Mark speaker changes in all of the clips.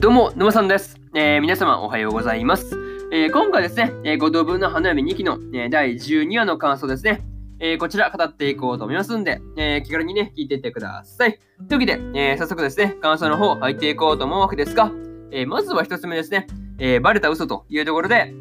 Speaker 1: どうも、沼さんです。えー皆様おはようございます。えー今回ですね、えー、五等分の花嫁2期の、え第12話の感想ですね。えこちら語っていこうと思いますんで、え気軽にね、聞いていってください。というわけで、え早速ですね、感想の方入っていこうと思うわけですが、えまずは一つ目ですね、えバレた嘘というところで、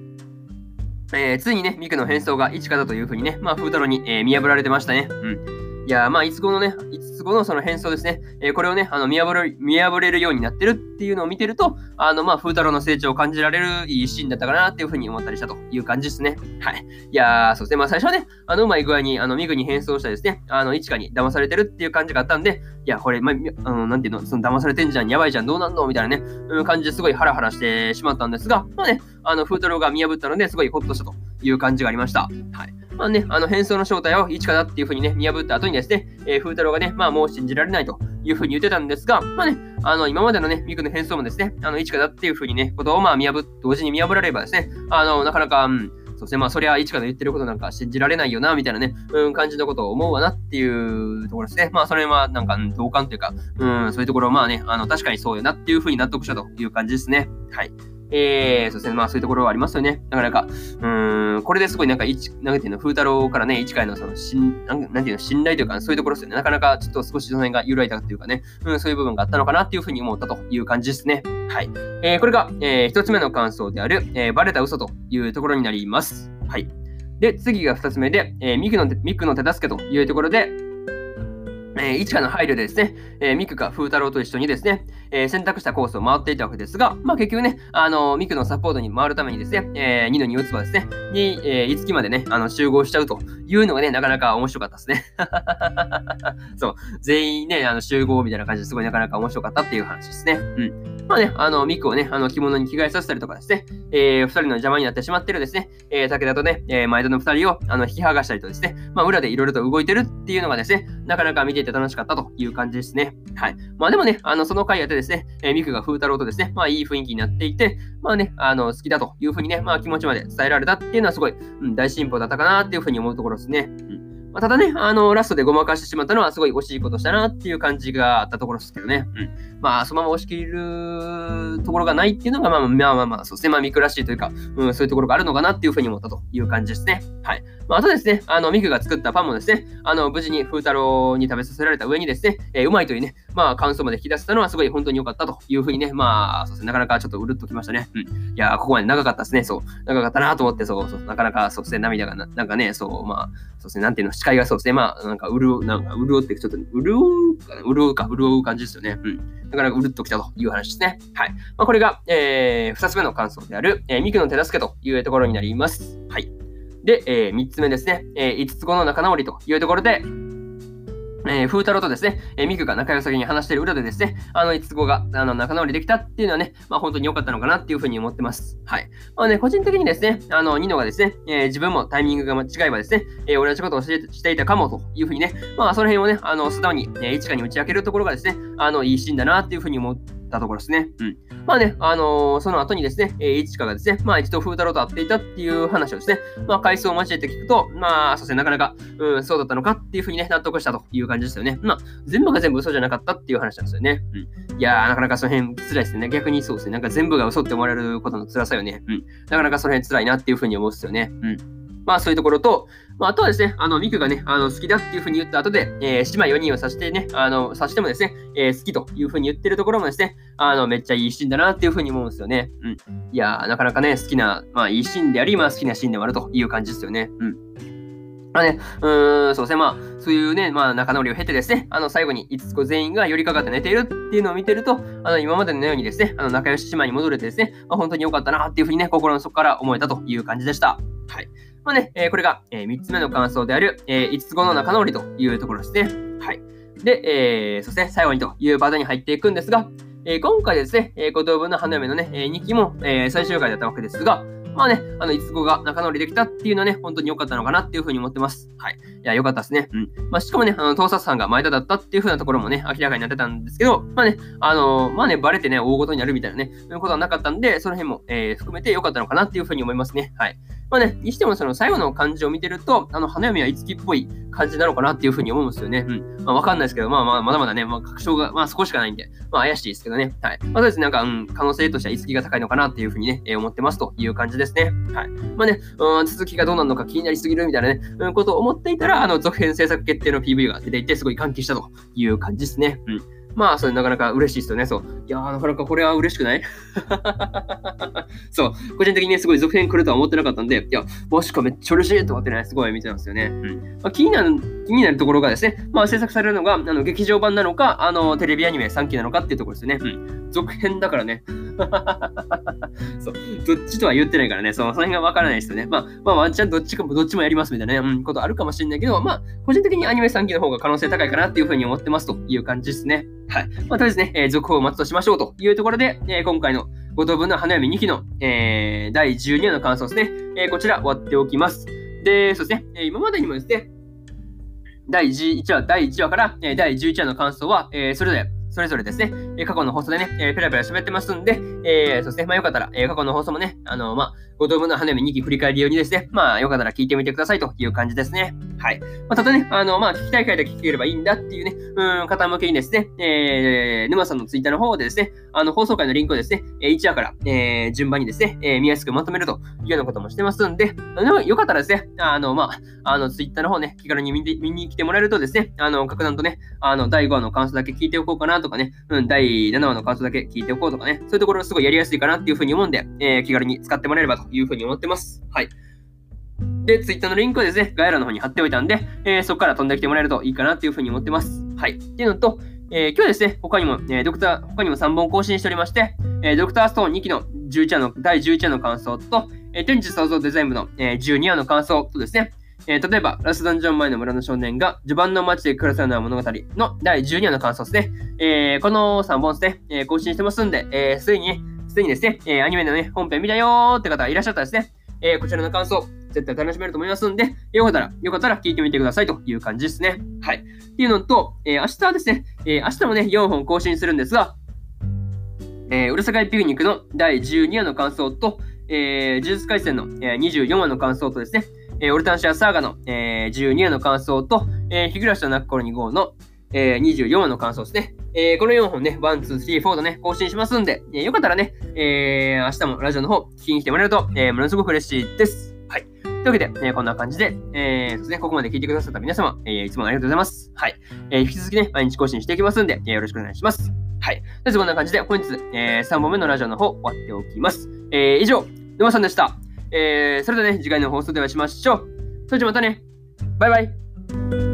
Speaker 1: えついにね、ミクの変装が一かだというふうにね、まあ、風太郎に、え見破られてましたね。うん。いや、まあ、いつごのね、いつごのその変装ですね、えーこれをね、あの見破る見破れるようになってるっていうのを見てると、あの、まあ、風太郎の成長を感じられるいいシーンだったかなっていうふうに思ったりしたという感じですね。はい。いやー、そうですね、まあ、最初はね、あの、うまい具合に、あの、ミクに変装したですね、あの、一かに騙されてるっていう感じがあったんで、いや、これ、まあ、あの、なんていうの、その騙されてんじゃん、やばいじゃん、どうなんのみたいなね、うん、感じですごいハラハラしてしまったんですが、まあね、あの、風太郎が見破ったので、すごいホッとしたという感じがありました。はい。まあね、あの変装の正体を一かだっていうふうにね、見破った後にですね、えー風太郎がね、まあもう信じられないというふうに言ってたんですが、まあね、あの今までのね、ミクの変装もですね、あの一かだっていうふうにね、ことをまあ見破、同時に見破られればですね、あの、なかなか、うん、そうですね、まあそりゃ一かの言ってることなんか信じられないよな、みたいなね、うん、感じのことを思うわなっていうところですね。まあそれはなんか、うん同感というか、うん、そういうところをまあね、あの確かにそうよなっていうふうに納得したという感じですね。はい。えー、そうですね、まあそういうところはありますよね。なかなか、うん、これですごいなんか、一なんていうの、風太郎からね、一回のその、しんなんていうの、信頼というか、そういうところですよね。なかなかちょっと少しその辺が揺らいだというかね、うん、そういう部分があったのかなっていうふうに思ったという感じですね。はい。えー、これが、えー、一つ目の感想である、えー、バレた嘘というところになります。はい。で、次が二つ目で、えー、ミクの、ミクの手助けというところで、えー、一花の配慮でですね、えーミクが風太郎と一緒にですね、えー選択したコースを回っていたわけですが、まあ結局ね、あのミクのサポートに回るためにですね、えー、2の2打つばですね、に、えー、いつきまでね、あの集合しちゃうというのがね、なかなか面白かったですね。そう、全員ね、あの集合みたいな感じですごいなかなか面白かったっていう話ですね。うん。まあね、あの、ミクをね、あの、着物に着替えさせたりとかですね、えー、二人の邪魔になってしまってるですね、えー、武田とね、えー、前田の二人を、あの、引き剥がしたりとですね、まあ、裏でいろいろと動いてるっていうのがですね、なかなか見ていて楽しかったという感じですね。はい。まあでもね、あの、その回やってですね、えー、ミクが風太郎とですね、まあ、いい雰囲気になっていて、まあね、あの、好きだというふうにね、まあ、気持ちまで伝えられたっていうのはすごい、うん、大進歩だったかなっていうふうに思うところですね。うん。まあ、ただね、あの、ラストでごまかしてしまったのはすごい惜しいことしたなっていう感じがあったところですけどね。うん。まあ、そのまま押し切るところがないっていうのが、まあまあまあまあ、そうですね。まあ、ミクらしいというか、うん、そういうところがあるのかなっていうふうに思ったという感じですね。はい。まあ、あとですね、あの、ミクが作ったパンもですね、あの、無事に風太郎に食べさせられた上にですね、えーうまいというね、まあ、感想まで引き出せたのはすごい本当に良かったというふうにね、まあ、そうですね、なかなかちょっとうるっときましたね。うん。いや、ここまで長かったですね。そう。長かったなと思って、そう、そうなかなか、そうですね、涙がな、なんかね、そう、まあ、そうですね、なんていうの、視界がそうですね、まあ、なんか、潤う、なんか、潤って、ちょっと、潤うかな、潤うか、潤う感じですよね。うん。なかなかうるっときたという話ですね。はい。まあ、これが、えー、二つ目の感想である、えー、ミクの手助けというところになります。はい。で、えー、三つ目ですね、えー、五つ子の仲直りというところで、えー、風太郎とですね、えー、ミクが仲良さげに話している裏でですね、あの、五つ子があの仲直りできたっていうのはね、まあ本当に良かったのかなっていうふうに思ってます。はい。まあね、個人的にですね、あの、ニノがですね、えー自分もタイミングが間違えばですね、えー同じことをしていたかもというふうにね、まあその辺をね、あの、素直に、えー、一かに打ち明けるところがですね、あの、いいシーンだなっていうふうに思ってたところですね。うん。まあね、あのーその後にですね、えー、いちかがですね、まあ一度風太郎と会っていたっていう話をですね、まあ回数を交えて聞くと、まあ、そうですね、なかなか、うん、そうだったのかっていうふうにね、納得したという感じですよね。まあ、全部が全部嘘じゃなかったっていう話なんですよね。うん。いやー、なかなかその辺辛いですね。逆にそうですね、なんか全部が嘘って思われることの辛さよね。うん。なかなかその辺辛いなっていうふうに思うんですよね。うん。まあそういうところと、まあ、あとはですね、あの、ミクがね、あの、好きだっていうふうに言った後で、えー、姉妹4人を指してね、あの、指してもですね、えー好きというふうに言ってるところもですね、あの、めっちゃいいシーンだなっていうふうに思うんですよね。うん。いやー、なかなかね、好きな、まあいいシーンであり、まあ好きなシーンでもあるという感じですよね。うん。まあね、うーん、そうですね、まあ、そういうね、まあ、仲直りを経てですね、あの、最後に5つ子全員が寄りかかって寝ているっていうのを見てると、あの、今までのようにですね、あの、仲良し姉妹に戻れてですね、まあ、本当に良かったなっていうふうにね、心の底から思えたという感じでした。はい。まあね、えーこれが、え3つ目の感想である、え5つ子の仲直りというところですね。はい。で、えー、そして最後にというパートに入っていくんですが、えー今回ですね、えー、五等分の花嫁のね、え2期も、えー最終回だったわけですが、まあね、あの、いつ子が仲直りできたっていうのはね、本当に良かったのかなっていうふうに思ってます。はい。いや、良かったですね。うん。まあ、しかもね、あの、盗撮さんが前田だったっていうふうなところもね、明らかになってたんですけど、まあね、あのまあね、バレてね、大事になるみたいなね、そういうことはなかったんで、その辺も、えー含めて良かったのかなっていうふうに思いますね。はい。まあね、にしてもその最後の感じを見てると、あの、花嫁はいつきっぽい感じなのかなっていうふうに思うんですよね。うん。まあわかんないですけど、まあまあ、まだまだね、まあ確証が、まあ少しかないんで、まあ怪しいですけどね。はい。まあそうですね、なんか、うん、可能性としてはいつきが高いのかなっていうふうにね、えー、思ってますという感じですね。はい。まあね、うん、続きがどうなるのか気になりすぎるみたいなね、うん、ことを思っていたら、あの、続編制作決定の PV が出ていて、すごい歓喜したという感じですね。うん。まあ、それなかなか嬉しいですよね。そう。いやー、なかなかこれは嬉しくない？そう。個人的にね、すごい続編来るとは思ってなかったんで、いや、もしかめっちゃ嬉しいと思ってね、すごい見てたんですよね。うん。まあ、気になる、気になるところがですね、まあ、制作されるのが、あの、劇場版なのか、あの、テレビアニメ3期なのかっていうところですよね。うん。続編だからね。そう。どっちとは言ってないからね、そのその辺がわからないですよね。まあ、まあ、ワンチャンどっちかもどっちもやりますみたいなね、うん、ことあるかもしれないけど、まあ、個人的にアニメ3期の方が可能性高いかなっていうふうに思ってますという感じですね。はい。まあ、とりあえずね、えー、続報を待つとしましょうというところで、えー、今回の5等分の花嫁2期の、えー、第12話の感想ですね。えー、こちら終わっておきます。で、そうですね、えー、今までにもですね、第11話、第1話から、えー、第11話の感想は、えー、それぞれそれぞれですね、え過去の放送でね、えー、ペラペラ喋ってますんで、えー、そうですね、まあよかったら、え、過去の放送もね、あの、まあ、5等分の花嫁2期振り返りようにですね、まあよかったら聞いてみてくださいという感じですね。はい。まあ、ただね、あの、まあ、聞きたい回だけ聞ければいいんだっていうね、うん、方向けにですね、えー、沼さんのツイッターの方でですね、あの、放送回のリンクをですね、え1話から、え、順番にですね、え、見やすくまとめるというようなこともしてますんで、よかったらですね、あの、まあ、あの、ツイッターの方ね、気軽に見見に来てもらえるとですね、あの、格段とね、あの、第5話の感想だけ聞いておこうかなとかね、うん、第7話の感想だけ聞いておこうとかね、そういうところすごいやりやすいかなっていうふうに思うんで、えー、気軽に使ってもらえればというふうに思ってます。はい。で、Twitter のリンクをですね、概要欄の方に貼っておいたんで、えー、そこから飛んできてもらえるといいかなっていうふうに思ってます。はい。っていうのと、えー、今日はですね、他にも、えー、ドクター、他にも3本更新しておりまして、えー、ドクターストーン2期の11話の、第11話の感想と、えー、天地創造デザイン部の、えー、12話の感想とですね、えー、例えば、ラスダンジョン前の村の少年が序盤の街で暮らすような物語の第12話の感想ですね。えー、この3本ですね、えー、更新してますんで、えー、すでにね、すでにですね、え、アニメのね、本編見たよーって方いらっしゃったらですね、え、こちらの感想、絶対楽しめると思いますんで、よかったら、よかったら聞いてみてくださいという感じですね。はい。っていうのと、え、明日はですね、え、明日もね、4本更新するんですが、えー、うるさかいピクニックの第12話の感想と、えー、呪術廻戦の、えー、24話の感想とですね、えー、オルタンシアサーガの、えー、12話の感想と、えー、日暮らしと泣く頃に号の、えー、24話の感想ですね。えー、この4本ね、1、2、3、4とね、更新しますんで、えー、よかったらね、えー、明日もラジオの方聞きに来てもらえると、えー、ものすごく嬉しいです。はい。というわけで、えー、こんな感じで、えー、そですね、ここまで聞いてくださった皆様、えー、いつもありがとうございます。はい。えー、引き続きね、毎日更新していきますんで、えー、よろしくお願いします。はい。とりあえずこんな感じで、本日、えー、3本目のラジオの方、終わっておきます。えー、以上、沼さんでした。えー、それではね、次回の放送でお会いしましょう。それじゃまたね。バイバイ。